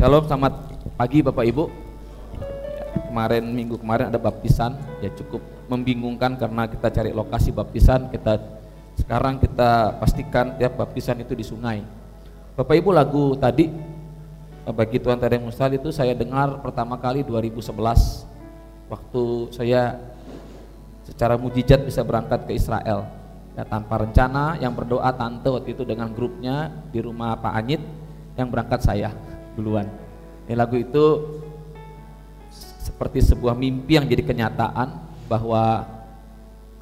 Shalom, selamat pagi Bapak Ibu. Kemarin minggu kemarin ada baptisan, ya cukup membingungkan karena kita cari lokasi baptisan, kita sekarang kita pastikan tiap baptisan itu di sungai. Bapak Ibu lagu tadi bagi Tuhan Tadeng Mustal itu saya dengar pertama kali 2011 waktu saya secara mujizat bisa berangkat ke Israel. Ya, tanpa rencana yang berdoa tante waktu itu dengan grupnya di rumah Pak Anyit yang berangkat saya duluan. Ini lagu itu seperti sebuah mimpi yang jadi kenyataan bahwa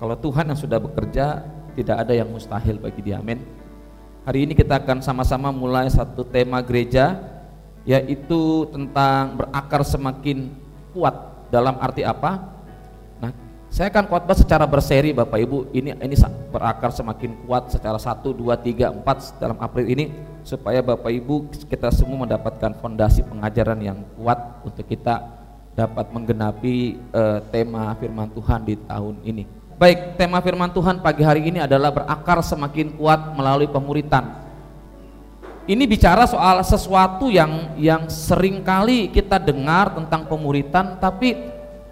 kalau Tuhan yang sudah bekerja tidak ada yang mustahil bagi dia. Amin. Hari ini kita akan sama-sama mulai satu tema gereja yaitu tentang berakar semakin kuat. Dalam arti apa saya akan khotbah secara berseri Bapak Ibu. Ini ini berakar semakin kuat secara 1 2 3 4 dalam April ini supaya Bapak Ibu kita semua mendapatkan fondasi pengajaran yang kuat untuk kita dapat menggenapi uh, tema firman Tuhan di tahun ini. Baik, tema firman Tuhan pagi hari ini adalah berakar semakin kuat melalui pemuritan. Ini bicara soal sesuatu yang yang sering kali kita dengar tentang pemuritan tapi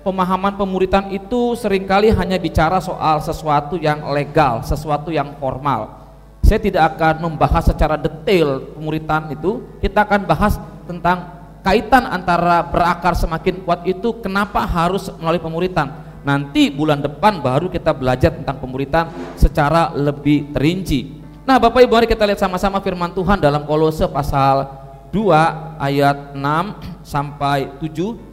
pemahaman pemuritan itu sering kali hanya bicara soal sesuatu yang legal, sesuatu yang formal. Saya tidak akan membahas secara detail pemuritan itu, kita akan bahas tentang kaitan antara berakar semakin kuat itu kenapa harus melalui pemuritan. Nanti bulan depan baru kita belajar tentang pemuritan secara lebih terinci. Nah Bapak Ibu mari kita lihat sama-sama firman Tuhan dalam kolose pasal 2 ayat 6 sampai 7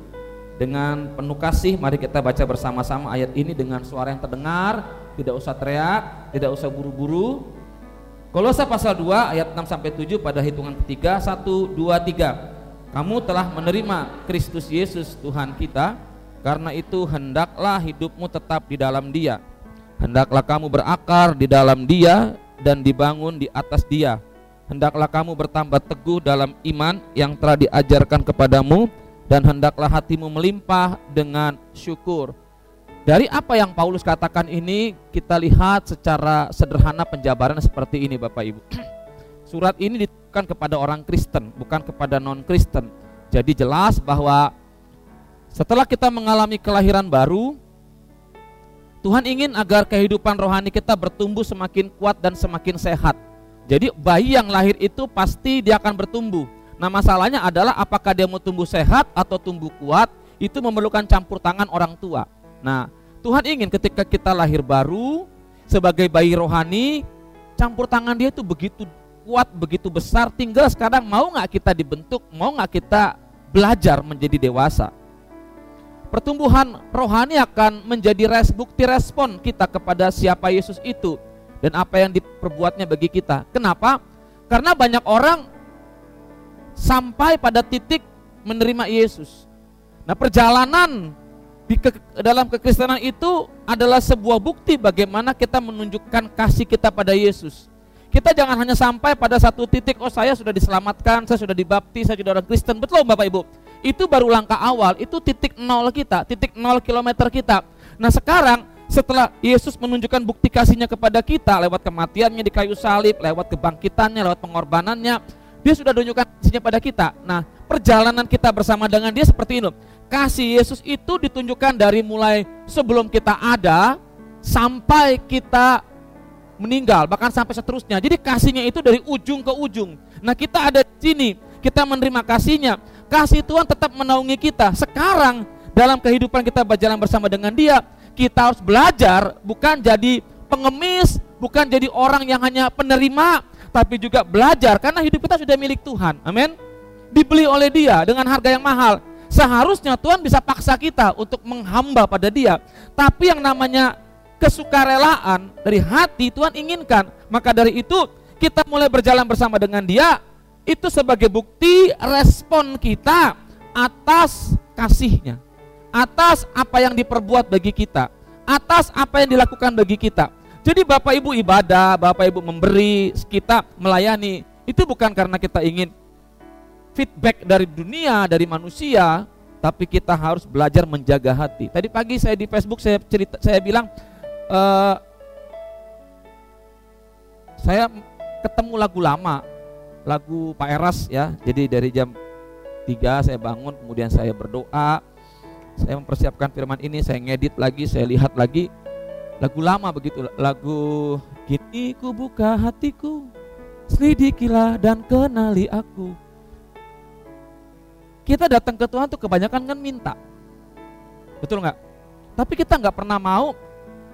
dengan penuh kasih mari kita baca bersama-sama ayat ini dengan suara yang terdengar, tidak usah teriak, tidak usah buru-buru. Kolose pasal 2 ayat 6 sampai 7 pada hitungan ketiga 1 2 3. Kamu telah menerima Kristus Yesus Tuhan kita, karena itu hendaklah hidupmu tetap di dalam Dia. Hendaklah kamu berakar di dalam Dia dan dibangun di atas Dia. Hendaklah kamu bertambah teguh dalam iman yang telah diajarkan kepadamu dan hendaklah hatimu melimpah dengan syukur. Dari apa yang Paulus katakan ini kita lihat secara sederhana penjabaran seperti ini Bapak Ibu. Surat ini ditujukan kepada orang Kristen, bukan kepada non-Kristen. Jadi jelas bahwa setelah kita mengalami kelahiran baru, Tuhan ingin agar kehidupan rohani kita bertumbuh semakin kuat dan semakin sehat. Jadi bayi yang lahir itu pasti dia akan bertumbuh Nah masalahnya adalah apakah dia mau tumbuh sehat atau tumbuh kuat itu memerlukan campur tangan orang tua. Nah Tuhan ingin ketika kita lahir baru sebagai bayi rohani campur tangan dia itu begitu kuat, begitu besar. Tinggal sekarang mau nggak kita dibentuk, mau nggak kita belajar menjadi dewasa. Pertumbuhan rohani akan menjadi res, bukti respon kita kepada siapa Yesus itu dan apa yang diperbuatnya bagi kita. Kenapa? Karena banyak orang sampai pada titik menerima Yesus. Nah, perjalanan di ke, dalam kekristenan itu adalah sebuah bukti bagaimana kita menunjukkan kasih kita pada Yesus. Kita jangan hanya sampai pada satu titik, oh saya sudah diselamatkan, saya sudah dibaptis, saya sudah orang Kristen. Betul Bapak Ibu? Itu baru langkah awal, itu titik nol kita, titik nol kilometer kita. Nah sekarang setelah Yesus menunjukkan bukti kasihnya kepada kita lewat kematiannya di kayu salib, lewat kebangkitannya, lewat pengorbanannya, dia sudah tunjukkan kasihnya pada kita. Nah, perjalanan kita bersama dengan dia seperti ini. Kasih Yesus itu ditunjukkan dari mulai sebelum kita ada sampai kita meninggal, bahkan sampai seterusnya. Jadi kasihnya itu dari ujung ke ujung. Nah, kita ada di sini, kita menerima kasihnya. Kasih Tuhan tetap menaungi kita. Sekarang dalam kehidupan kita berjalan bersama dengan dia, kita harus belajar bukan jadi pengemis, bukan jadi orang yang hanya penerima, tapi juga belajar karena hidup kita sudah milik Tuhan. Amin. Dibeli oleh Dia dengan harga yang mahal. Seharusnya Tuhan bisa paksa kita untuk menghamba pada Dia. Tapi yang namanya kesukarelaan dari hati Tuhan inginkan. Maka dari itu kita mulai berjalan bersama dengan Dia itu sebagai bukti respon kita atas kasihnya. Atas apa yang diperbuat bagi kita. Atas apa yang dilakukan bagi kita jadi Bapak Ibu ibadah, Bapak Ibu memberi, kita melayani, itu bukan karena kita ingin feedback dari dunia, dari manusia, tapi kita harus belajar menjaga hati. Tadi pagi saya di Facebook saya cerita, saya bilang uh, saya ketemu lagu lama, lagu Pak Eras ya. Jadi dari jam tiga saya bangun kemudian saya berdoa saya mempersiapkan firman ini saya ngedit lagi saya lihat lagi lagu lama begitu lagu kini ku buka hatiku selidikilah dan kenali aku. Kita datang ke Tuhan tuh kebanyakan kan minta. Betul nggak? Tapi kita nggak pernah mau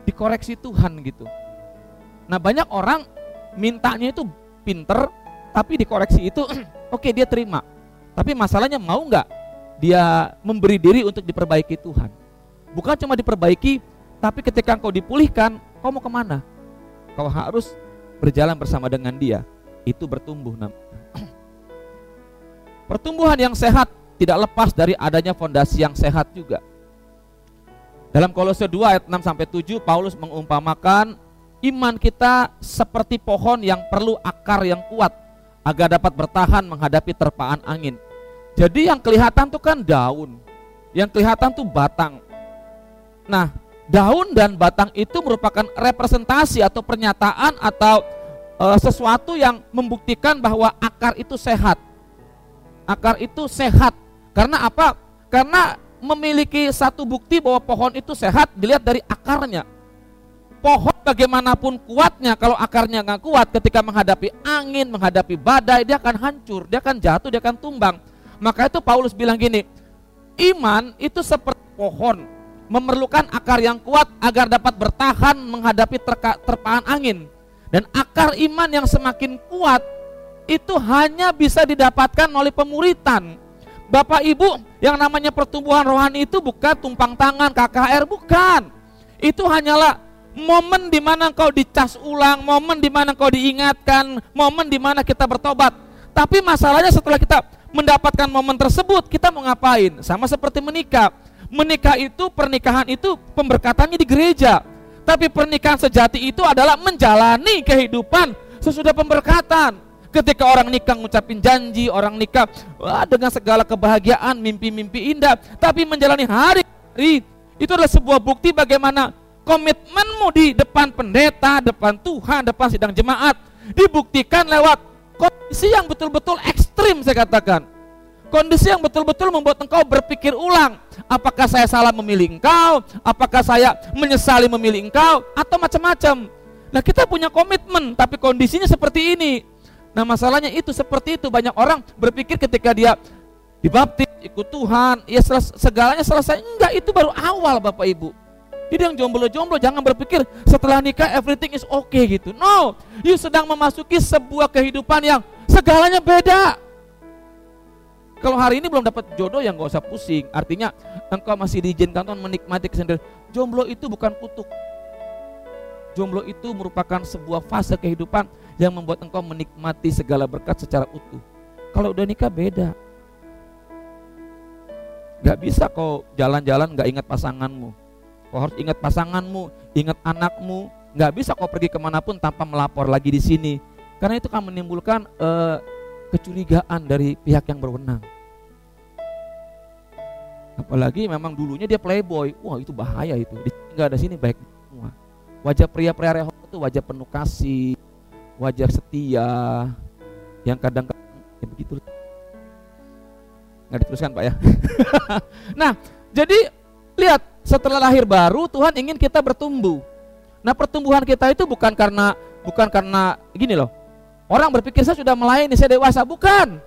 dikoreksi Tuhan gitu. Nah banyak orang mintanya itu pinter tapi dikoreksi itu oke okay, dia terima. Tapi masalahnya mau nggak dia memberi diri untuk diperbaiki Tuhan. Bukan cuma diperbaiki, tapi ketika engkau dipulihkan, kau mau ke mana? Kau harus berjalan bersama dengan dia. Itu bertumbuh Pertumbuhan yang sehat tidak lepas dari adanya fondasi yang sehat juga. Dalam Kolose 2 ayat 6 sampai 7 Paulus mengumpamakan iman kita seperti pohon yang perlu akar yang kuat agar dapat bertahan menghadapi terpaan angin. Jadi yang kelihatan tuh kan daun, yang kelihatan tuh batang. Nah, daun dan batang itu merupakan representasi atau pernyataan atau e, sesuatu yang membuktikan bahwa akar itu sehat. Akar itu sehat. Karena apa? Karena memiliki satu bukti bahwa pohon itu sehat dilihat dari akarnya. Pohon bagaimanapun kuatnya kalau akarnya nggak kuat ketika menghadapi angin, menghadapi badai dia akan hancur, dia akan jatuh, dia akan tumbang. Maka itu Paulus bilang gini, iman itu seperti pohon, memerlukan akar yang kuat agar dapat bertahan menghadapi terpaan angin. Dan akar iman yang semakin kuat itu hanya bisa didapatkan oleh pemuritan. Bapak Ibu, yang namanya pertumbuhan rohani itu bukan tumpang tangan KKR, bukan. Itu hanyalah momen di mana kau dicas ulang, momen di mana kau diingatkan, momen di mana kita bertobat. Tapi masalahnya setelah kita mendapatkan momen tersebut, kita mau ngapain? Sama seperti menikah. Menikah itu, pernikahan itu pemberkatannya di gereja. Tapi pernikahan sejati itu adalah menjalani kehidupan sesudah pemberkatan. Ketika orang nikah ngucapin janji, orang nikah wah, dengan segala kebahagiaan, mimpi-mimpi indah, tapi menjalani hari-hari itu adalah sebuah bukti bagaimana komitmenmu di depan pendeta, depan Tuhan, depan sidang jemaat dibuktikan lewat kondisi yang betul-betul ekstrim saya katakan. Kondisi yang betul-betul membuat engkau berpikir ulang, apakah saya salah memilih engkau, apakah saya menyesali memilih engkau, atau macam-macam. Nah kita punya komitmen, tapi kondisinya seperti ini. Nah masalahnya itu seperti itu banyak orang berpikir ketika dia dibaptis ikut Tuhan, ya segalanya selesai. Enggak, itu baru awal Bapak Ibu. Jadi yang jomblo-jomblo jangan berpikir setelah nikah everything is okay gitu. No, you sedang memasuki sebuah kehidupan yang segalanya beda. Kalau hari ini belum dapat jodoh yang gak usah pusing. Artinya engkau masih diizinkan Tuhan menikmati kesendirian. Jomblo itu bukan kutuk. Jomblo itu merupakan sebuah fase kehidupan yang membuat engkau menikmati segala berkat secara utuh. Kalau udah nikah beda. Gak bisa kau jalan-jalan gak ingat pasanganmu Kau harus ingat pasanganmu, ingat anakmu. Nggak bisa kau pergi ke mana pun tanpa melapor lagi di sini. Karena itu akan menimbulkan uh, kecurigaan dari pihak yang berwenang. Apalagi memang dulunya dia playboy. Wah itu bahaya itu. Nggak ada sini baik semua. Wajah pria-pria rehok itu wajah penuh kasih, wajah setia, yang kadang-kadang ya begitu. Nggak diteruskan Pak ya. nah, jadi lihat setelah lahir baru Tuhan ingin kita bertumbuh. Nah, pertumbuhan kita itu bukan karena bukan karena gini loh. Orang berpikir saya sudah melayani, saya dewasa, bukan.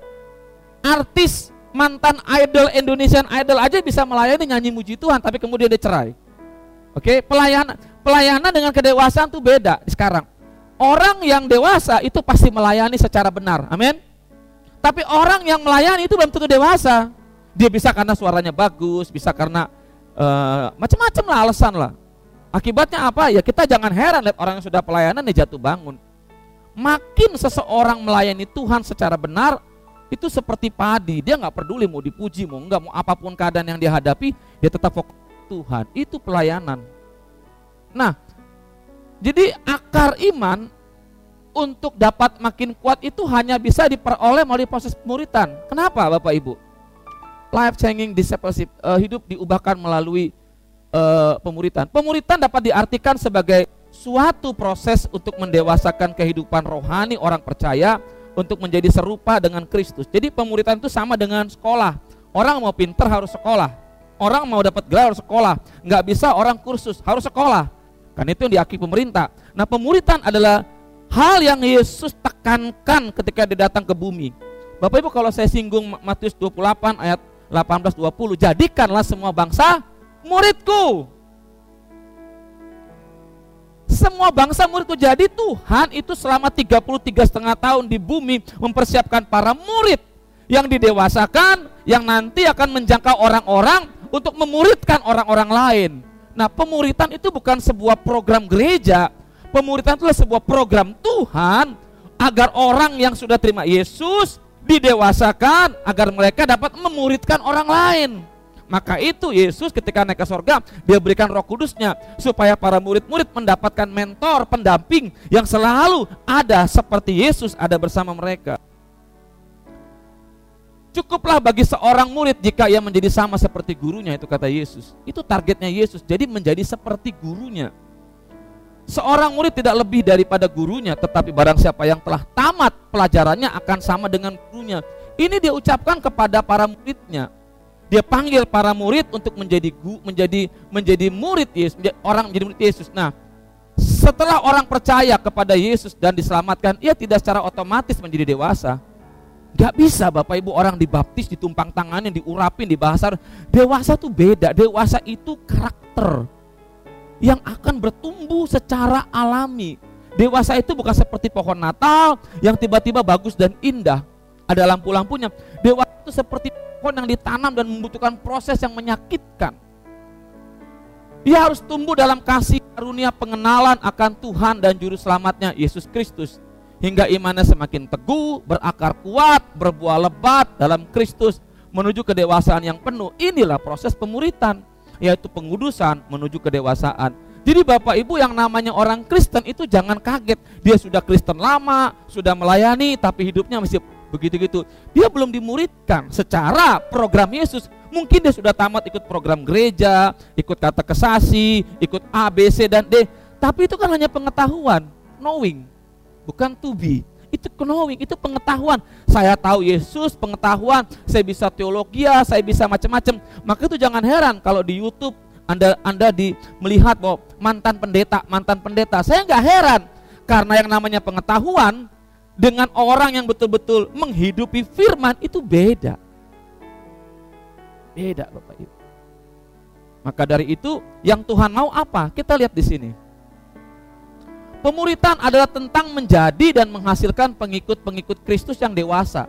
Artis mantan idol Indonesian Idol aja bisa melayani nyanyi muji Tuhan, tapi kemudian dia cerai. Oke, pelayanan pelayanan dengan kedewasaan itu beda sekarang. Orang yang dewasa itu pasti melayani secara benar. Amin. Tapi orang yang melayani itu belum tentu dewasa. Dia bisa karena suaranya bagus, bisa karena uh, macam-macam lah alasan lah. Akibatnya apa? Ya kita jangan heran lihat orang yang sudah pelayanan dia jatuh bangun. Makin seseorang melayani Tuhan secara benar, itu seperti padi. Dia nggak peduli mau dipuji, mau nggak, mau apa pun keadaan yang dia hadapi, dia tetap fokus Tuhan. Itu pelayanan. Nah, jadi akar iman untuk dapat makin kuat itu hanya bisa diperoleh melalui proses pemuritan. Kenapa Bapak Ibu? life changing discipleship uh, hidup diubahkan melalui uh, pemuritan. Pemuritan dapat diartikan sebagai suatu proses untuk mendewasakan kehidupan rohani orang percaya untuk menjadi serupa dengan Kristus. Jadi pemuritan itu sama dengan sekolah. Orang mau pinter harus sekolah. Orang mau dapat gelar harus sekolah. Nggak bisa orang kursus, harus sekolah. Kan itu yang diakui pemerintah. Nah pemuritan adalah hal yang Yesus tekankan ketika dia datang ke bumi. Bapak Ibu kalau saya singgung Matius 28 ayat 18 20, jadikanlah semua bangsa muridku. Semua bangsa muridku. Jadi Tuhan itu selama 33 setengah tahun di bumi mempersiapkan para murid yang didewasakan, yang nanti akan menjangkau orang-orang untuk memuridkan orang-orang lain. Nah, pemuritan itu bukan sebuah program gereja. Pemuritan itu adalah sebuah program Tuhan agar orang yang sudah terima Yesus didewasakan agar mereka dapat memuridkan orang lain. Maka itu Yesus ketika naik ke sorga dia berikan roh kudusnya supaya para murid-murid mendapatkan mentor, pendamping yang selalu ada seperti Yesus ada bersama mereka. Cukuplah bagi seorang murid jika ia menjadi sama seperti gurunya itu kata Yesus. Itu targetnya Yesus. Jadi menjadi seperti gurunya. Seorang murid tidak lebih daripada gurunya, tetapi barang siapa yang telah tamat pelajarannya akan sama dengan gurunya. Ini dia ucapkan kepada para muridnya. Dia panggil para murid untuk menjadi menjadi menjadi murid Yesus, orang menjadi murid Yesus. Nah, setelah orang percaya kepada Yesus dan diselamatkan, ia tidak secara otomatis menjadi dewasa Gak bisa Bapak Ibu orang dibaptis, ditumpang tangannya, diurapin, dibahasa. Dewasa tuh beda. Dewasa itu karakter yang akan bertumbuh secara alami. Dewasa itu bukan seperti pohon Natal yang tiba-tiba bagus dan indah. Ada lampu-lampunya. Dewasa itu seperti pohon yang ditanam dan membutuhkan proses yang menyakitkan. Dia harus tumbuh dalam kasih karunia pengenalan akan Tuhan dan Juru Selamatnya Yesus Kristus hingga imannya semakin teguh, berakar kuat, berbuah lebat dalam Kristus menuju kedewasaan yang penuh. Inilah proses pemuritan, yaitu pengudusan menuju kedewasaan. Jadi Bapak Ibu yang namanya orang Kristen itu jangan kaget. Dia sudah Kristen lama, sudah melayani tapi hidupnya masih begitu-gitu. Dia belum dimuridkan secara program Yesus. Mungkin dia sudah tamat ikut program gereja, ikut kata kesasi, ikut A, B, C, dan D. Tapi itu kan hanya pengetahuan, knowing bukan to be. Itu knowing, itu pengetahuan. Saya tahu Yesus, pengetahuan. Saya bisa teologi, saya bisa macam-macam. Maka itu jangan heran kalau di YouTube anda Anda di melihat bahwa mantan pendeta, mantan pendeta. Saya nggak heran karena yang namanya pengetahuan dengan orang yang betul-betul menghidupi firman itu beda. Beda Bapak Ibu. Maka dari itu yang Tuhan mau apa? Kita lihat di sini. Pemuritan adalah tentang menjadi dan menghasilkan pengikut-pengikut Kristus yang dewasa.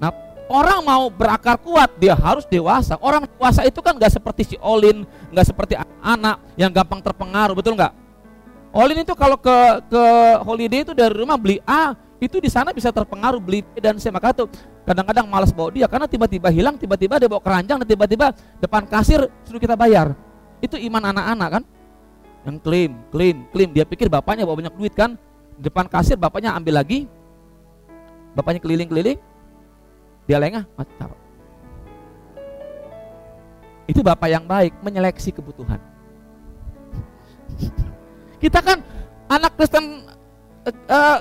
Nah, orang mau berakar kuat, dia harus dewasa. Orang dewasa itu kan gak seperti si Olin, gak seperti anak yang gampang terpengaruh, betul nggak? Olin itu kalau ke ke holiday itu dari rumah beli A, itu di sana bisa terpengaruh beli B dan C. Maka tuh kadang-kadang malas bawa dia karena tiba-tiba hilang, tiba-tiba dia bawa keranjang dan tiba-tiba depan kasir suruh kita bayar. Itu iman anak-anak kan? yang klaim, klaim, klaim. Dia pikir bapaknya bawa banyak duit kan. Depan kasir bapaknya ambil lagi. Bapaknya keliling-keliling. Dia lengah, taruh. Itu bapak yang baik menyeleksi kebutuhan. Kita kan anak Kristen uh, uh,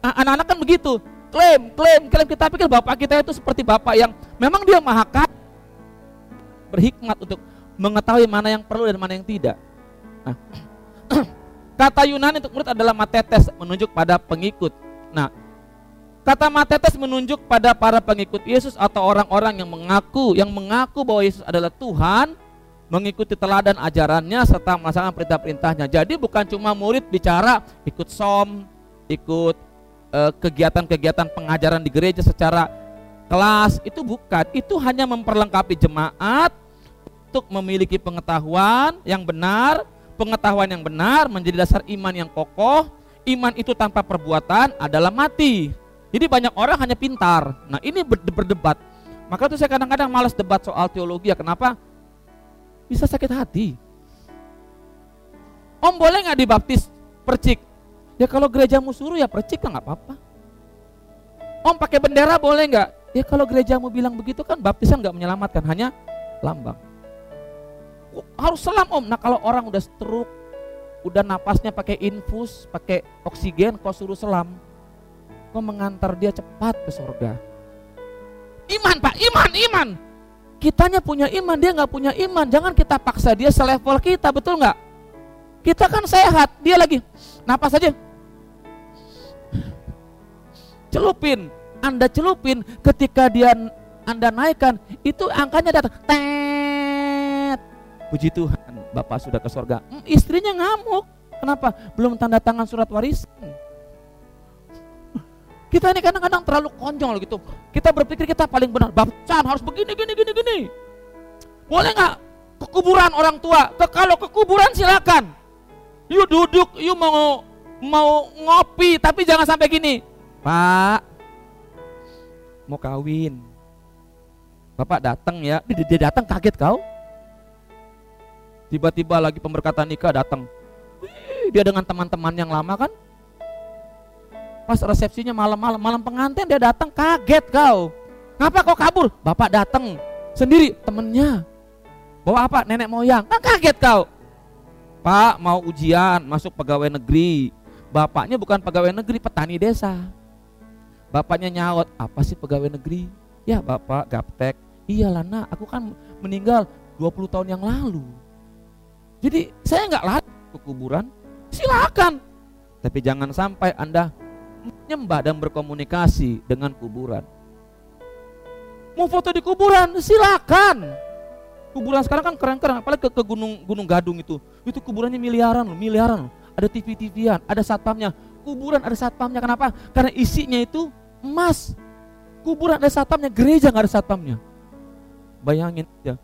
anak-anak kan begitu. Klaim, klaim, klaim. Kita pikir bapak kita itu seperti bapak yang memang dia maha berhikmat untuk mengetahui mana yang perlu dan mana yang tidak. Nah, kata Yunani untuk murid adalah matetes menunjuk pada pengikut. Nah, kata matetes menunjuk pada para pengikut Yesus atau orang-orang yang mengaku yang mengaku bahwa Yesus adalah Tuhan, mengikuti teladan ajarannya serta melaksanakan perintah-perintahnya. Jadi bukan cuma murid bicara ikut som, ikut eh, kegiatan-kegiatan pengajaran di gereja secara kelas itu bukan. Itu hanya memperlengkapi jemaat untuk memiliki pengetahuan yang benar pengetahuan yang benar menjadi dasar iman yang kokoh. Iman itu tanpa perbuatan adalah mati. Jadi banyak orang hanya pintar. Nah ini berdebat. Maka tuh saya kadang-kadang malas debat soal teologi ya. Kenapa? Bisa sakit hati. Om boleh nggak dibaptis percik? Ya kalau gerejamu suruh ya percik lah nggak apa-apa. Om pakai bendera boleh nggak? Ya kalau gerejamu bilang begitu kan baptisan nggak menyelamatkan, hanya lambang harus selam om. Nah kalau orang udah stroke, udah napasnya pakai infus, pakai oksigen, kau suruh selam, kau mengantar dia cepat ke surga. Iman pak, iman, iman. Kitanya punya iman, dia nggak punya iman. Jangan kita paksa dia selevel kita, betul nggak? Kita kan sehat, dia lagi napas saja. Celupin, Anda celupin ketika dia Anda naikkan, itu angkanya datang. Tet. Puji Tuhan, Bapak sudah ke surga. Hmm, istrinya ngamuk. Kenapa? Belum tanda tangan surat warisan. Kita ini kadang-kadang terlalu konyol gitu. Kita berpikir kita paling benar. Bapcan harus begini, gini, gini, gini. Boleh nggak ke kuburan orang tua? Ke, kalau ke kuburan silakan. Yuk duduk, yuk mau mau ngopi, tapi jangan sampai gini. Pak, mau kawin. Bapak datang ya, dia, dia datang kaget kau. Tiba-tiba lagi pemberkatan nikah datang. Dia dengan teman-teman yang lama kan, Pas resepsinya malam-malam, malam pengantin dia datang kaget kau. Ngapa kau kabur? Bapak datang sendiri temennya. Bawa apa? Nenek moyang. Kan kaget kau. Pak mau ujian masuk pegawai negeri. Bapaknya bukan pegawai negeri, petani desa. Bapaknya nyaut, apa sih pegawai negeri? Ya bapak gaptek. Iyalah nak, aku kan meninggal 20 tahun yang lalu. Jadi saya nggak lari ke kuburan, silakan. Tapi jangan sampai Anda menyembah dan berkomunikasi dengan kuburan. Mau foto di kuburan, silakan. Kuburan sekarang kan keren-keren, apalagi ke, ke gunung Gunung Gadung itu. Itu kuburannya miliaran loh, miliaran loh. Ada TV-TVan, ada satpamnya. Kuburan ada satpamnya, kenapa? Karena isinya itu emas. Kuburan ada satpamnya, gereja nggak ada satpamnya. Bayangin aja.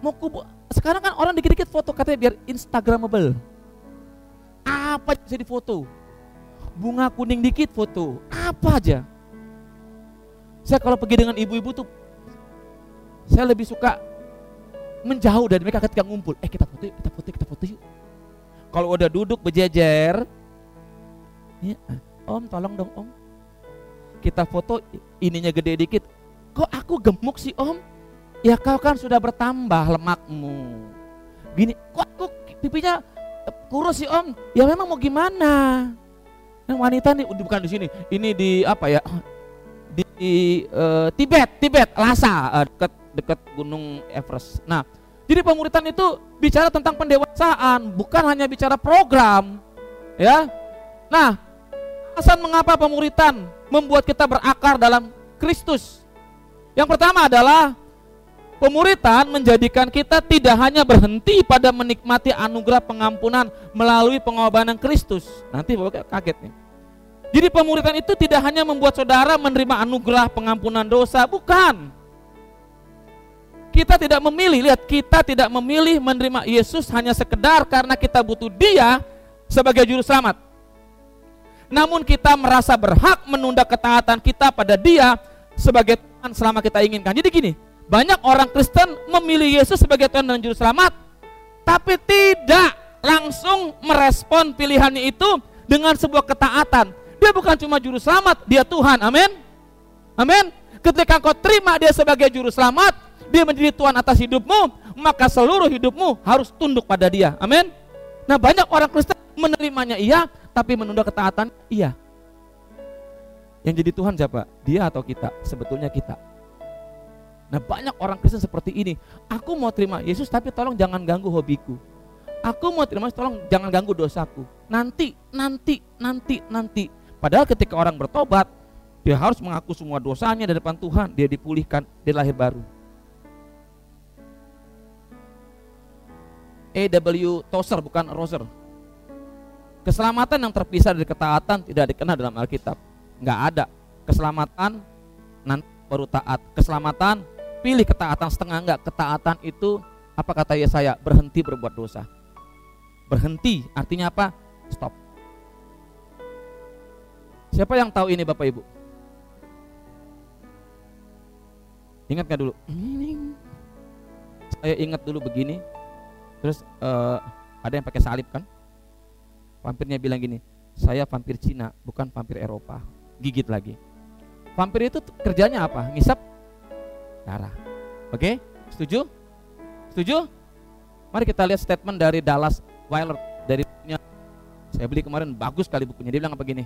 Mau kubur, sekarang kan orang dikit-dikit foto katanya biar instagramable apa bisa difoto? Bunga kuning dikit foto, apa aja. Saya kalau pergi dengan ibu-ibu tuh, saya lebih suka menjauh dari mereka ketika ngumpul. Eh kita foto yuk, kita foto kita foto yuk. Kalau udah duduk berjejer, ya, om tolong dong om. Kita foto ininya gede dikit. Kok aku gemuk sih om? Ya kau kan sudah bertambah lemakmu. Gini, kok aku pipinya kurus sih om. Ya memang mau gimana? Yang wanita nih bukan di sini. Ini di apa ya? Di uh, Tibet Tibet Lhasa uh, dekat dekat Gunung Everest. Nah jadi pemuritan itu bicara tentang pendewasaan bukan hanya bicara program ya. Nah alasan mengapa pemuritan membuat kita berakar dalam Kristus? Yang pertama adalah Pemuritan menjadikan kita tidak hanya berhenti pada menikmati anugerah pengampunan melalui pengorbanan Kristus. Nanti bapak kaget nih. Jadi pemuritan itu tidak hanya membuat saudara menerima anugerah pengampunan dosa, bukan. Kita tidak memilih, lihat kita tidak memilih menerima Yesus hanya sekedar karena kita butuh dia sebagai juru selamat. Namun kita merasa berhak menunda ketaatan kita pada dia sebagai Tuhan selama kita inginkan. Jadi gini, banyak orang Kristen memilih Yesus sebagai Tuhan dan Juru Selamat, tapi tidak langsung merespon pilihannya itu dengan sebuah ketaatan. Dia bukan cuma Juru Selamat, dia Tuhan. Amin. Amin. Ketika kau terima dia sebagai Juru Selamat, dia menjadi Tuhan atas hidupmu, maka seluruh hidupmu harus tunduk pada dia. Amin. Nah banyak orang Kristen menerimanya iya, tapi menunda ketaatan iya. Yang jadi Tuhan siapa? Dia atau kita? Sebetulnya kita. Nah banyak orang Kristen seperti ini. Aku mau terima Yesus tapi tolong jangan ganggu hobiku. Aku mau terima tolong jangan ganggu dosaku. Nanti, nanti, nanti, nanti. Padahal ketika orang bertobat, dia harus mengaku semua dosanya di depan Tuhan. Dia dipulihkan, dia lahir baru. A.W. Tozer bukan Roser. Keselamatan yang terpisah dari ketaatan tidak dikenal dalam Alkitab. Nggak ada. Keselamatan nanti baru taat. Keselamatan pilih ketaatan setengah enggak ketaatan itu apa kata Yesaya? Berhenti berbuat dosa. Berhenti artinya apa? Stop. Siapa yang tahu ini Bapak Ibu? Ingat gak dulu? Saya ingat dulu begini. Terus uh, ada yang pakai salib kan? Vampirnya bilang gini saya vampir Cina bukan vampir Eropa. Gigit lagi. Vampir itu kerjanya apa? Ngisap darah. Oke? Setuju? Setuju? Mari kita lihat statement dari Dallas Willard dari Saya beli kemarin bagus kali bukunya. Dia bilang apa gini?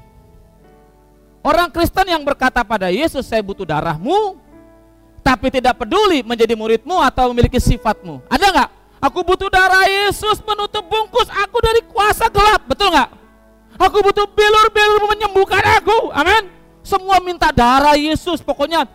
Orang Kristen yang berkata pada Yesus, saya butuh darahmu, tapi tidak peduli menjadi muridmu atau memiliki sifatmu. Ada nggak? Aku butuh darah Yesus menutup bungkus aku dari kuasa gelap. Betul nggak? Aku butuh bilur-bilur menyembuhkan aku. Amin. Semua minta darah Yesus. Pokoknya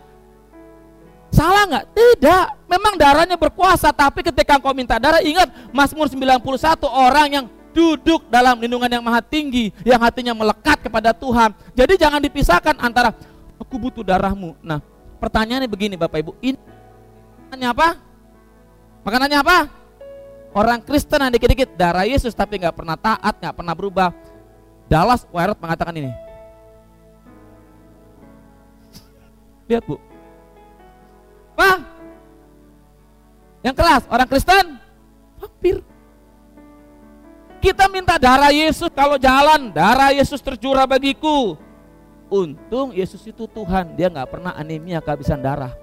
Salah nggak? Tidak. Memang darahnya berkuasa, tapi ketika engkau minta darah, ingat Mazmur 91 orang yang duduk dalam lindungan yang maha tinggi, yang hatinya melekat kepada Tuhan. Jadi jangan dipisahkan antara aku butuh darahmu. Nah, pertanyaannya begini Bapak Ibu, ini makanannya apa? Makanannya apa? Orang Kristen yang dikit-dikit darah Yesus tapi nggak pernah taat, nggak pernah berubah. Dallas Wyatt mengatakan ini. Lihat Bu, apa? Yang keras, orang Kristen vampir. Kita minta darah Yesus kalau jalan, darah Yesus tercurah bagiku. Untung Yesus itu Tuhan, dia nggak pernah anemia kehabisan darah.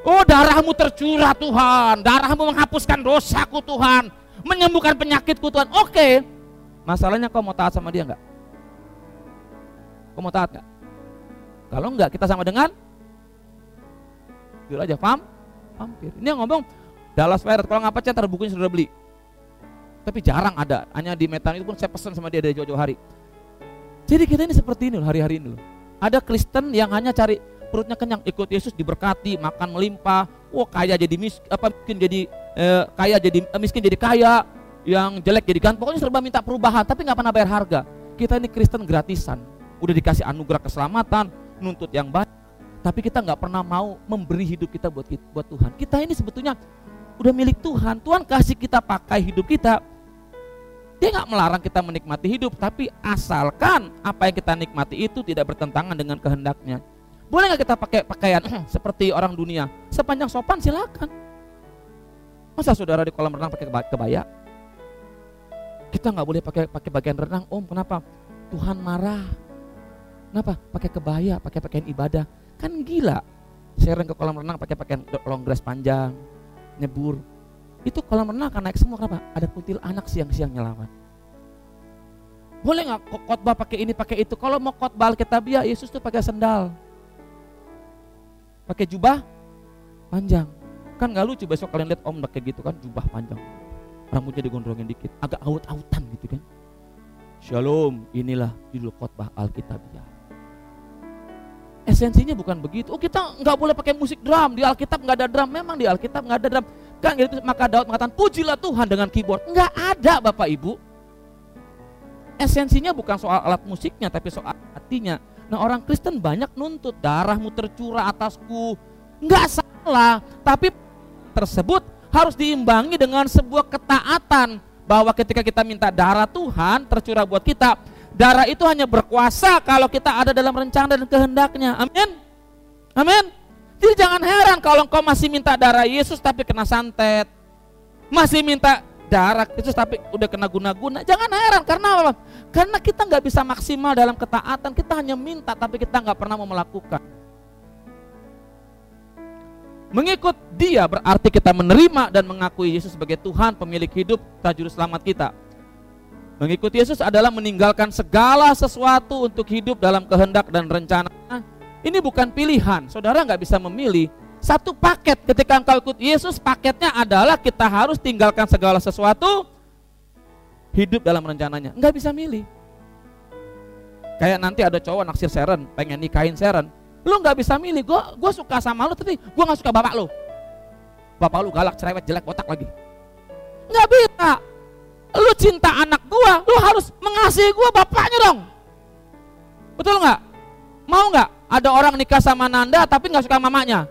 Oh darahmu tercurah Tuhan, darahmu menghapuskan dosaku Tuhan, menyembuhkan penyakitku Tuhan. Oke, masalahnya kau mau taat sama dia nggak? Kau mau taat nggak? Kalau nggak kita sama dengan Jujur aja, paham? Hampir. Ini yang ngomong Dallas Pirate, kalau nggak percaya ntar bukunya sudah beli. Tapi jarang ada, hanya di metan itu pun saya pesan sama dia dari jauh-jauh hari. Jadi kita ini seperti ini hari-hari ini loh. Ada Kristen yang hanya cari perutnya kenyang, ikut Yesus diberkati, makan melimpah, wah kaya jadi mis, apa miskin jadi eh, kaya jadi eh, miskin jadi kaya, yang jelek jadi ganteng, pokoknya serba minta perubahan, tapi nggak pernah bayar harga. Kita ini Kristen gratisan, udah dikasih anugerah keselamatan, nuntut yang baik, tapi kita nggak pernah mau memberi hidup kita buat buat Tuhan. Kita ini sebetulnya udah milik Tuhan. Tuhan kasih kita pakai hidup kita. Dia nggak melarang kita menikmati hidup, tapi asalkan apa yang kita nikmati itu tidak bertentangan dengan kehendaknya. Boleh nggak kita pakai pakaian seperti orang dunia? Sepanjang sopan silakan. Masa saudara di kolam renang pakai kebaya? Kita nggak boleh pakai pakai bagian renang, Om. Kenapa? Tuhan marah. Kenapa? Pakai kebaya, pakai pakaian ibadah. Kan gila. Sharing ke kolam renang pakai pakaian long dress panjang, nyebur. Itu kolam renang akan naik semua kenapa? Ada kutil anak siang-siang nyelamat. Boleh nggak khotbah pakai ini pakai itu? Kalau mau khotbah Alkitabiah, Yesus tuh pakai sendal, pakai jubah panjang. Kan nggak lucu besok kalian lihat om kayak gitu kan jubah panjang, rambutnya digondrongin dikit, agak aut-autan gitu kan. Shalom, inilah judul khotbah Alkitabiah. Esensinya bukan begitu. Oh kita nggak boleh pakai musik drum. Di Alkitab nggak ada drum. Memang di Alkitab nggak ada drum. Kan gitu maka Daud mengatakan pujilah Tuhan dengan keyboard. Nggak ada Bapak Ibu. Esensinya bukan soal alat musiknya tapi soal hatinya. Nah orang Kristen banyak nuntut darahmu tercurah atasku. Nggak salah. Tapi tersebut harus diimbangi dengan sebuah ketaatan bahwa ketika kita minta darah Tuhan tercurah buat kita, Darah itu hanya berkuasa kalau kita ada dalam rencana dan kehendaknya. Amin. Amin. Jadi jangan heran kalau engkau masih minta darah Yesus tapi kena santet. Masih minta darah Yesus tapi udah kena guna-guna. Jangan heran karena apa? Karena kita nggak bisa maksimal dalam ketaatan. Kita hanya minta tapi kita nggak pernah mau melakukan. Mengikut dia berarti kita menerima dan mengakui Yesus sebagai Tuhan, pemilik hidup, dan juru selamat kita. Mengikuti Yesus adalah meninggalkan segala sesuatu untuk hidup dalam kehendak dan rencana. Ini bukan pilihan, saudara nggak bisa memilih. Satu paket ketika engkau ikut Yesus, paketnya adalah kita harus tinggalkan segala sesuatu, hidup dalam rencananya. Nggak bisa milih. Kayak nanti ada cowok naksir Seren, pengen nikahin Seren. Lu nggak bisa milih, gue suka sama lu tapi gue nggak suka bapak lu. Bapak lu galak, cerewet, jelek, botak lagi. Nggak bisa lu cinta anak gua, lu harus mengasihi gua bapaknya dong. Betul nggak? Mau nggak? Ada orang nikah sama Nanda tapi nggak suka mamanya.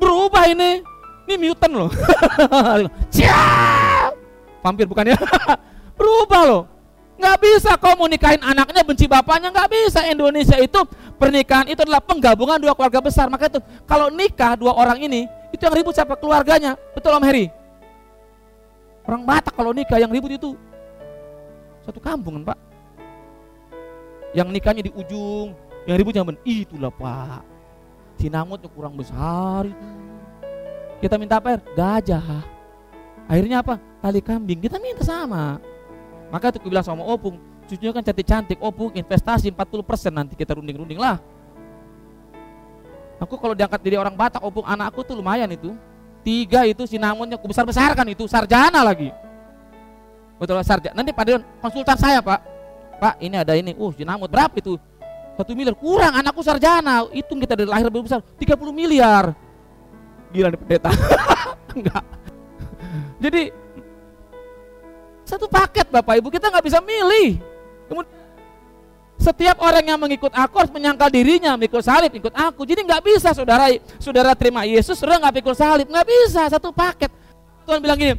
Berubah ini. Ini mutant loh. Siap. Vampir bukan ya? Berubah loh. Nggak bisa kau mau nikahin anaknya benci bapaknya nggak bisa. Indonesia itu pernikahan itu adalah penggabungan dua keluarga besar. Maka itu kalau nikah dua orang ini itu yang ribut siapa keluarganya. Betul Om Heri? Orang Batak kalau nikah yang ribut itu satu kampung kan Pak. Yang nikahnya di ujung, yang ribut yang itulah Pak. Sinamutnya kurang besar itu. Kita minta apa? Gajah. Akhirnya apa? Tali kambing. Kita minta sama. Maka itu bilang sama Opung, cucunya kan cantik-cantik, Opung investasi 40% nanti kita runding-runding lah. Aku kalau diangkat jadi orang Batak, Opung anakku tuh lumayan itu. Tiga itu sinamonnya aku besar-besarkan itu, sarjana lagi. Betul sarjana. Nanti pada konsultan saya pak, Pak ini ada ini, uh sinamut berapa itu? Satu miliar kurang anakku sarjana, hitung kita dari lahir besar 30 miliar. Gila nih pendeta. Enggak. Jadi satu paket Bapak Ibu kita nggak bisa milih. Kemudian setiap orang yang mengikut aku harus menyangkal dirinya, mengikut salib, ikut aku. Jadi nggak bisa saudara, saudara terima Yesus, saudara nggak pikul salib, nggak bisa satu paket. Tuhan bilang gini,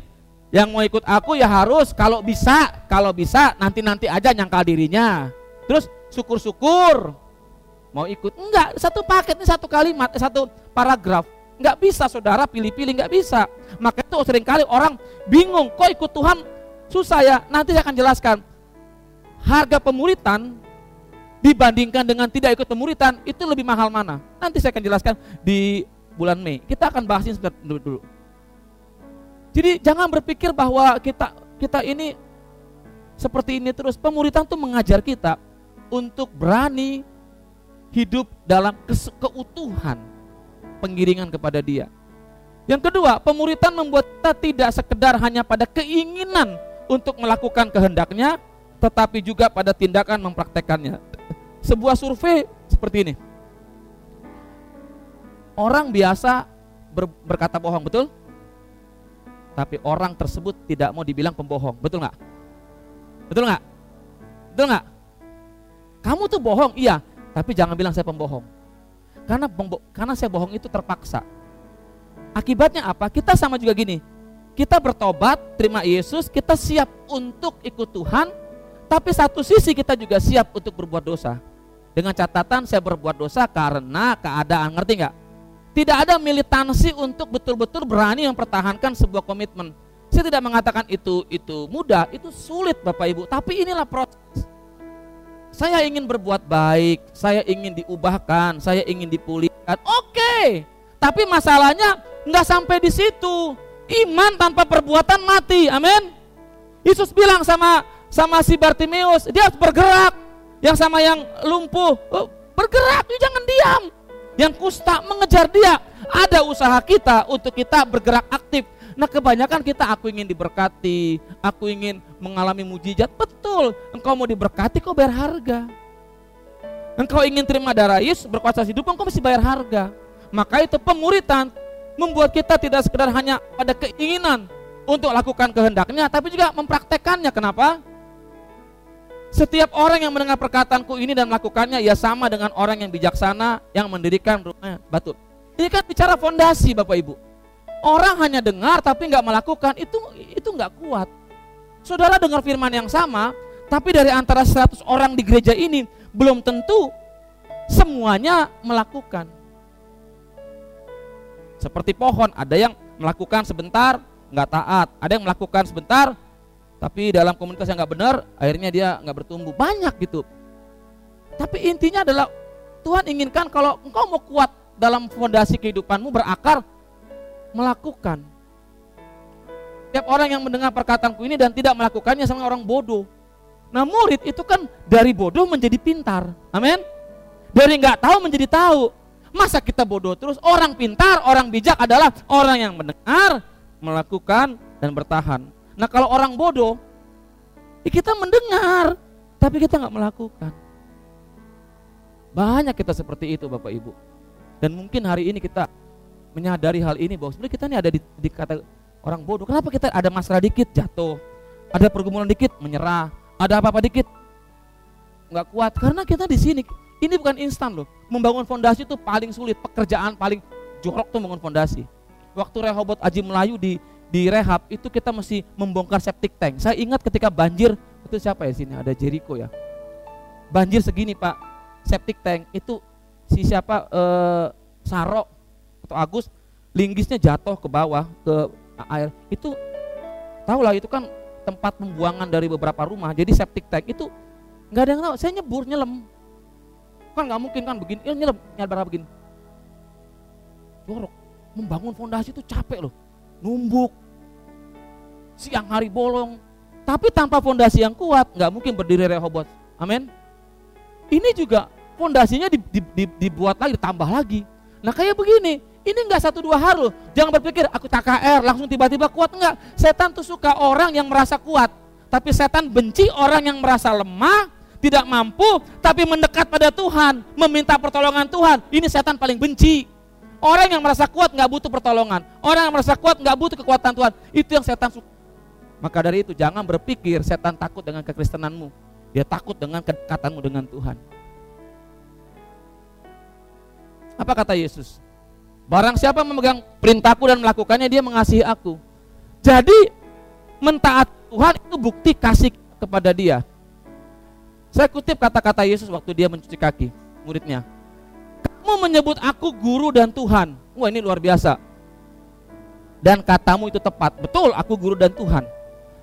yang mau ikut aku ya harus kalau bisa, kalau bisa nanti nanti aja nyangkal dirinya. Terus syukur-syukur. Mau ikut? Enggak satu paket ini satu kalimat satu paragraf. Nggak bisa saudara pilih-pilih nggak bisa. Maka itu sering kali orang bingung kok ikut Tuhan? Susah ya nanti saya akan jelaskan. Harga pemuritan dibandingkan dengan tidak ikut pemuritan itu lebih mahal mana? Nanti saya akan jelaskan di bulan Mei. Kita akan bahas ini dulu, dulu. Jadi jangan berpikir bahwa kita kita ini seperti ini terus. Pemuritan itu mengajar kita untuk berani hidup dalam keutuhan pengiringan kepada Dia. Yang kedua, pemuritan membuat kita tidak sekedar hanya pada keinginan untuk melakukan kehendaknya, tetapi juga pada tindakan mempraktekannya sebuah survei seperti ini. Orang biasa ber, berkata bohong, betul? Tapi orang tersebut tidak mau dibilang pembohong, betul nggak? Betul nggak? Betul nggak? Kamu tuh bohong, iya, tapi jangan bilang saya pembohong. Karena karena saya bohong itu terpaksa. Akibatnya apa? Kita sama juga gini. Kita bertobat, terima Yesus, kita siap untuk ikut Tuhan, tapi satu sisi kita juga siap untuk berbuat dosa. Dengan catatan saya berbuat dosa karena keadaan, ngerti nggak? Tidak ada militansi untuk betul-betul berani mempertahankan sebuah komitmen. Saya tidak mengatakan itu itu mudah, itu sulit Bapak Ibu, tapi inilah proses. Saya ingin berbuat baik, saya ingin diubahkan, saya ingin dipulihkan. Oke, tapi masalahnya nggak sampai di situ. Iman tanpa perbuatan mati. Amin. Yesus bilang sama sama si Bartimeus, dia harus bergerak yang sama yang lumpuh oh, bergerak, jangan diam. Yang kusta mengejar dia. Ada usaha kita untuk kita bergerak aktif. Nah kebanyakan kita aku ingin diberkati, aku ingin mengalami mujizat. Betul, engkau mau diberkati kau bayar harga. Engkau ingin terima darah Yesus berkuasa hidup, engkau mesti bayar harga. Maka itu pemuritan membuat kita tidak sekedar hanya pada keinginan untuk lakukan kehendaknya, tapi juga mempraktekannya. Kenapa? Setiap orang yang mendengar perkataanku ini dan melakukannya ya sama dengan orang yang bijaksana yang mendirikan rumahnya batu. Ini kan bicara fondasi Bapak Ibu. Orang hanya dengar tapi nggak melakukan itu itu nggak kuat. Saudara dengar firman yang sama, tapi dari antara 100 orang di gereja ini belum tentu semuanya melakukan. Seperti pohon, ada yang melakukan sebentar, nggak taat. Ada yang melakukan sebentar, tapi dalam komunitas yang nggak benar akhirnya dia nggak bertumbuh. Banyak gitu. Tapi intinya adalah Tuhan inginkan kalau engkau mau kuat dalam fondasi kehidupanmu berakar melakukan. Setiap orang yang mendengar perkataanku ini dan tidak melakukannya sama orang bodoh. Nah murid itu kan dari bodoh menjadi pintar. Amin. Dari nggak tahu menjadi tahu. Masa kita bodoh terus? Orang pintar orang bijak adalah orang yang mendengar melakukan dan bertahan Nah kalau orang bodoh, ya kita mendengar, tapi kita nggak melakukan. Banyak kita seperti itu Bapak Ibu. Dan mungkin hari ini kita menyadari hal ini bahwa sebenarnya kita ini ada di, di kata orang bodoh. Kenapa kita ada masalah dikit jatuh, ada pergumulan dikit menyerah, ada apa-apa dikit nggak kuat karena kita di sini ini bukan instan loh. Membangun fondasi itu paling sulit, pekerjaan paling jorok tuh membangun fondasi. Waktu Rehobot Aji Melayu di di rehab itu kita mesti membongkar septic tank. Saya ingat ketika banjir itu siapa ya sini ada Jericho ya. Banjir segini Pak, septic tank itu si siapa eh, Saro atau Agus linggisnya jatuh ke bawah ke air. Itu tahu lah itu kan tempat pembuangan dari beberapa rumah. Jadi septic tank itu nggak ada yang tahu. Saya nyebur nyelam. Kan nggak mungkin kan begini, ya nyelam nyadar begini. Jorok. Membangun fondasi itu capek loh. Numbuk, siang hari bolong, Tapi tanpa fondasi yang kuat, nggak mungkin berdiri Rehobot. Amin. Ini juga fondasinya di, di, di, dibuat lagi, ditambah lagi. Nah kayak begini, ini nggak satu dua hari loh. Jangan berpikir aku KKR langsung tiba-tiba kuat enggak. Setan tuh suka orang yang merasa kuat, tapi setan benci orang yang merasa lemah, tidak mampu, tapi mendekat pada Tuhan, meminta pertolongan Tuhan. Ini setan paling benci. Orang yang merasa kuat nggak butuh pertolongan. Orang yang merasa kuat nggak butuh kekuatan Tuhan. Itu yang setan suka. Maka dari itu jangan berpikir setan takut dengan kekristenanmu. Dia takut dengan kedekatanmu dengan Tuhan. Apa kata Yesus? Barang siapa memegang perintahku dan melakukannya dia mengasihi aku. Jadi mentaat Tuhan itu bukti kasih kepada dia. Saya kutip kata-kata Yesus waktu dia mencuci kaki muridnya. Kamu menyebut aku guru dan Tuhan. Wah ini luar biasa. Dan katamu itu tepat. Betul, aku guru dan Tuhan.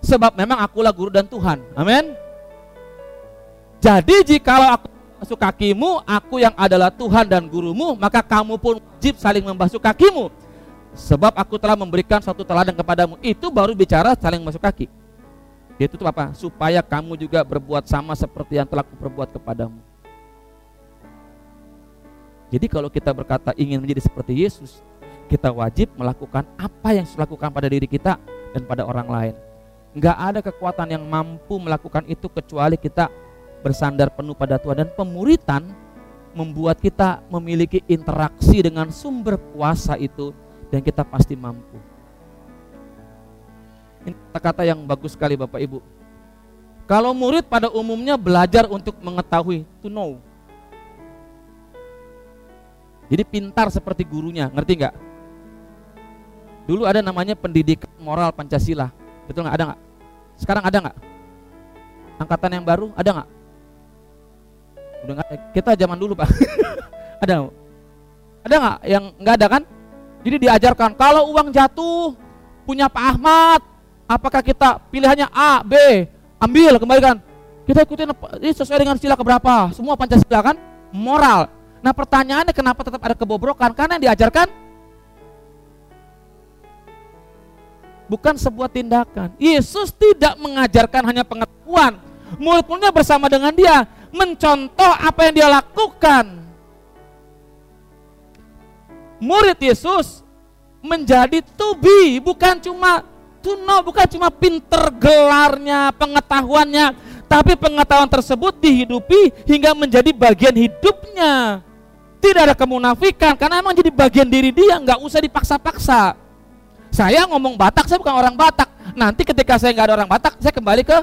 Sebab memang akulah guru dan Tuhan. Amin. Jadi jikalau aku membasuh kakimu, aku yang adalah Tuhan dan gurumu, maka kamu pun wajib saling membasuh kakimu. Sebab aku telah memberikan suatu teladan kepadamu. Itu baru bicara saling membasuh kaki. Itu apa? Supaya kamu juga berbuat sama seperti yang telah kuperbuat kepadamu. Jadi kalau kita berkata ingin menjadi seperti Yesus, kita wajib melakukan apa yang harus lakukan pada diri kita dan pada orang lain. Enggak ada kekuatan yang mampu melakukan itu kecuali kita bersandar penuh pada Tuhan dan pemuritan membuat kita memiliki interaksi dengan sumber kuasa itu dan kita pasti mampu. Ini kata-kata yang bagus sekali Bapak Ibu. Kalau murid pada umumnya belajar untuk mengetahui, to know. Jadi pintar seperti gurunya, ngerti nggak? Dulu ada namanya pendidikan moral Pancasila, betul nggak? Ada nggak? Sekarang ada nggak? Angkatan yang baru ada nggak? Udah nggak? Kita zaman dulu pak. ada? Ada nggak? Yang nggak ada kan? Jadi diajarkan kalau uang jatuh punya Pak Ahmad, apakah kita pilihannya A, B, ambil kembalikan. Kita ikutin ini sesuai dengan sila keberapa? Semua Pancasila kan? Moral. Nah pertanyaannya kenapa tetap ada kebobrokan? Karena yang diajarkan bukan sebuah tindakan. Yesus tidak mengajarkan hanya pengetahuan. Murid-muridnya bersama dengan dia mencontoh apa yang dia lakukan. Murid Yesus menjadi to be, bukan cuma to know, bukan cuma pinter gelarnya, pengetahuannya, tapi pengetahuan tersebut dihidupi hingga menjadi bagian hidupnya. Tidak ada kemunafikan karena emang jadi bagian diri dia, nggak usah dipaksa-paksa. Saya ngomong Batak, saya bukan orang Batak. Nanti ketika saya nggak ada orang Batak, saya kembali ke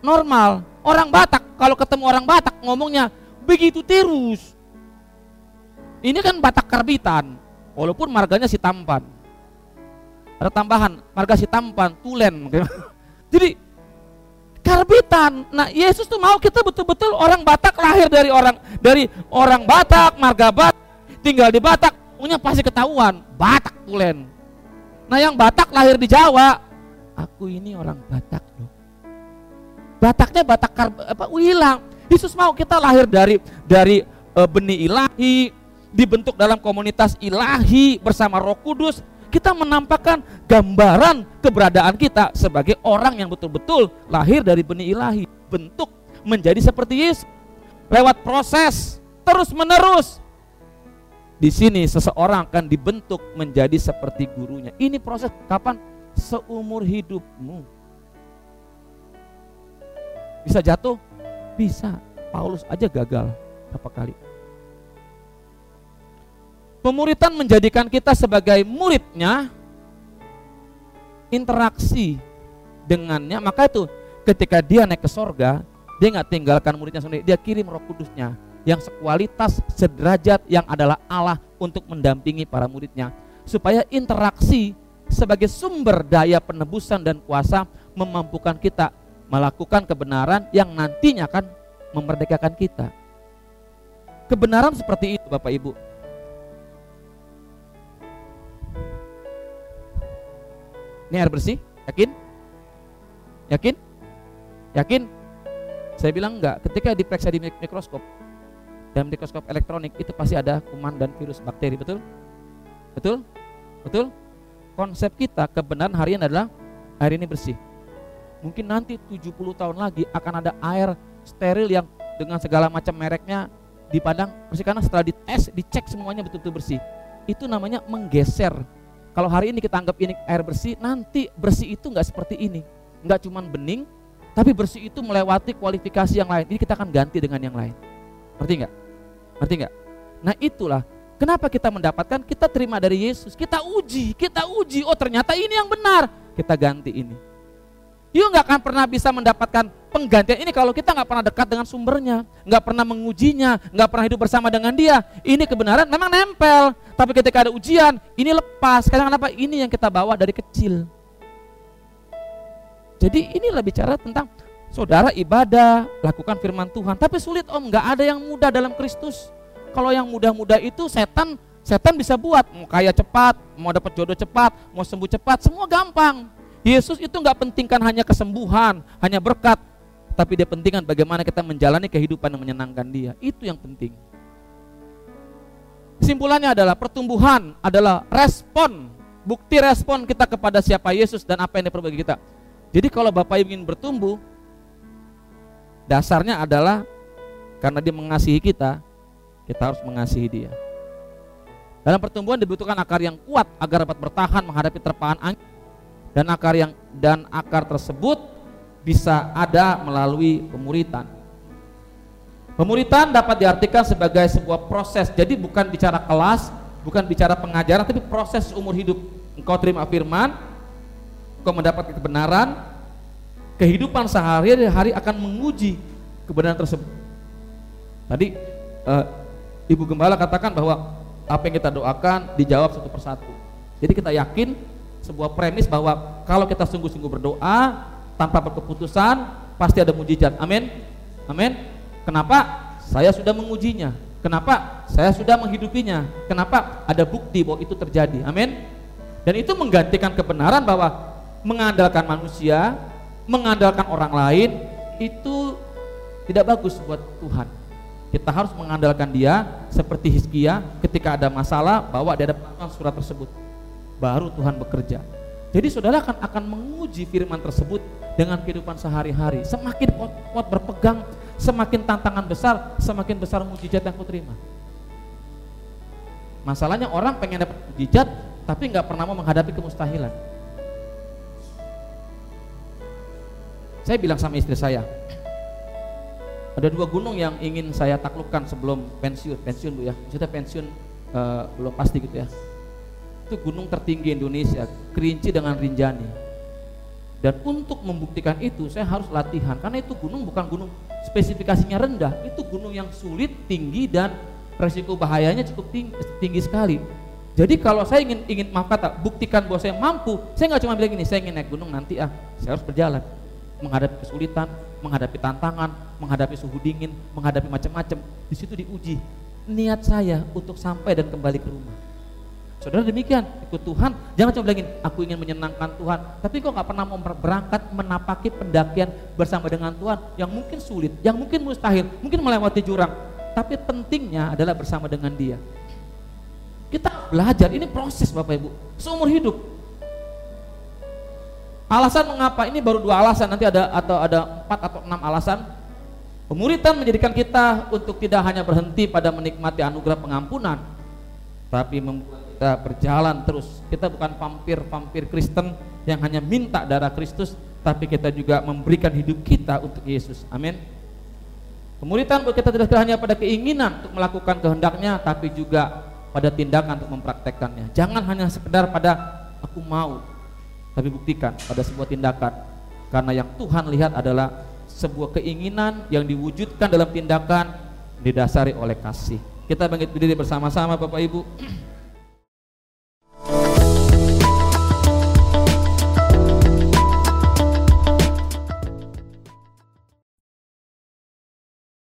normal. Orang Batak, kalau ketemu orang Batak ngomongnya begitu terus. Ini kan Batak karbitan, walaupun marganya si tampan. Ada tambahan, marga si tampan, tulen. Jadi karbitan. Nah, Yesus tuh mau kita betul-betul orang Batak lahir dari orang dari orang Batak, marga Batak, tinggal di Batak, punya pasti ketahuan, Batak tulen. Nah, yang Batak lahir di Jawa, aku ini orang Batak loh. Bataknya Batak kar, apa hilang. Yesus mau kita lahir dari dari e, benih ilahi, dibentuk dalam komunitas ilahi bersama Roh Kudus, kita menampakkan gambaran keberadaan kita sebagai orang yang betul-betul lahir dari benih ilahi, bentuk menjadi seperti Yesus. Lewat proses terus-menerus. Di sini seseorang akan dibentuk menjadi seperti gurunya. Ini proses kapan? Seumur hidupmu. Bisa jatuh? Bisa. Paulus aja gagal berapa kali? Pemuritan menjadikan kita sebagai muridnya interaksi dengannya maka itu ketika dia naik ke sorga dia nggak tinggalkan muridnya sendiri dia kirim roh kudusnya yang sekualitas sederajat yang adalah Allah untuk mendampingi para muridnya supaya interaksi sebagai sumber daya penebusan dan kuasa memampukan kita melakukan kebenaran yang nantinya akan memerdekakan kita kebenaran seperti itu Bapak Ibu Ini air bersih? Yakin? Yakin? Yakin? Saya bilang enggak. Ketika diperiksa di mikroskop, dalam mikroskop elektronik itu pasti ada kuman dan virus bakteri, betul? Betul? Betul? Konsep kita kebenaran harian adalah air ini bersih. mungkin nanti 70 tahun lagi akan ada air steril yang dengan segala macam mereknya dipandang bersih karena setelah dites, dicek semuanya betul-betul bersih. Itu namanya menggeser. Kalau hari ini kita anggap ini air bersih, nanti bersih itu nggak seperti ini. Nggak cuma bening, tapi bersih itu melewati kualifikasi yang lain. Ini kita akan ganti dengan yang lain. Ngerti nggak? Ngerti nggak? Nah itulah kenapa kita mendapatkan kita terima dari Yesus. Kita uji, kita uji. Oh ternyata ini yang benar. Kita ganti ini. You nggak akan pernah bisa mendapatkan penggantian ini kalau kita nggak pernah dekat dengan sumbernya, nggak pernah mengujinya, nggak pernah hidup bersama dengan dia. Ini kebenaran memang nempel, tapi ketika ada ujian, ini lepas. Karena kenapa? Ini yang kita bawa dari kecil. Jadi inilah bicara tentang saudara ibadah, lakukan firman Tuhan. Tapi sulit om, nggak ada yang mudah dalam Kristus. Kalau yang mudah-mudah itu setan, setan bisa buat mau kaya cepat, mau dapat jodoh cepat, mau sembuh cepat, semua gampang. Yesus itu nggak pentingkan hanya kesembuhan, hanya berkat, tapi dia pentingkan bagaimana kita menjalani kehidupan yang menyenangkan dia. Itu yang penting. Kesimpulannya adalah pertumbuhan adalah respon, bukti respon kita kepada siapa Yesus dan apa yang dia perbuat kita. Jadi kalau Bapak ingin bertumbuh, dasarnya adalah karena dia mengasihi kita, kita harus mengasihi dia. Dalam pertumbuhan dibutuhkan akar yang kuat agar dapat bertahan menghadapi terpaan angin dan akar yang dan akar tersebut bisa ada melalui pemuritan. Pemuritan dapat diartikan sebagai sebuah proses. Jadi bukan bicara kelas, bukan bicara pengajaran, tapi proses umur hidup. Engkau terima firman, engkau mendapat kebenaran, kehidupan sehari-hari akan menguji kebenaran tersebut. Tadi uh, Ibu Gembala katakan bahwa apa yang kita doakan dijawab satu persatu. Jadi kita yakin sebuah premis bahwa kalau kita sungguh-sungguh berdoa tanpa berkeputusan pasti ada mujizat. Amin. Amin. Kenapa? Saya sudah mengujinya. Kenapa? Saya sudah menghidupinya. Kenapa? Ada bukti bahwa itu terjadi. Amin. Dan itu menggantikan kebenaran bahwa mengandalkan manusia, mengandalkan orang lain itu tidak bagus buat Tuhan. Kita harus mengandalkan Dia seperti Hizkia ketika ada masalah bawa di hadapan surat tersebut baru Tuhan bekerja. Jadi saudara akan akan menguji firman tersebut dengan kehidupan sehari-hari. Semakin kuat, berpegang, semakin tantangan besar, semakin besar mujizat yang kuterima. Masalahnya orang pengen dapat mujizat, tapi nggak pernah mau menghadapi kemustahilan. Saya bilang sama istri saya, ada dua gunung yang ingin saya taklukkan sebelum pensiun, pensiun bu ya, maksudnya pensiun uh, belum pasti gitu ya. Itu gunung tertinggi Indonesia, Kerinci dengan Rinjani. Dan untuk membuktikan itu saya harus latihan. Karena itu gunung bukan gunung spesifikasinya rendah, itu gunung yang sulit, tinggi dan resiko bahayanya cukup tinggi, tinggi sekali. Jadi kalau saya ingin ingin maaf kata buktikan bahwa saya mampu, saya nggak cuma bilang gini, saya ingin naik gunung nanti ah, saya harus berjalan menghadapi kesulitan, menghadapi tantangan, menghadapi suhu dingin, menghadapi macam-macam. Di situ diuji niat saya untuk sampai dan kembali ke rumah. Saudara demikian, ikut Tuhan, jangan coba bilangin, aku ingin menyenangkan Tuhan, tapi kok nggak pernah mau berangkat menapaki pendakian bersama dengan Tuhan yang mungkin sulit, yang mungkin mustahil, mungkin melewati jurang, tapi pentingnya adalah bersama dengan Dia. Kita belajar, ini proses Bapak Ibu, seumur hidup. Alasan mengapa ini baru dua alasan, nanti ada atau ada empat atau enam alasan. Pemuritan menjadikan kita untuk tidak hanya berhenti pada menikmati anugerah pengampunan, tapi membuat kita berjalan terus. Kita bukan vampir-vampir Kristen yang hanya minta darah Kristus, tapi kita juga memberikan hidup kita untuk Yesus. Amin. Pemuritan buat kita tidak hanya pada keinginan untuk melakukan kehendaknya, tapi juga pada tindakan untuk mempraktekkannya. Jangan hanya sekedar pada aku mau, tapi buktikan pada sebuah tindakan. Karena yang Tuhan lihat adalah sebuah keinginan yang diwujudkan dalam tindakan didasari oleh kasih. Kita bangkit berdiri bersama-sama Bapak Ibu.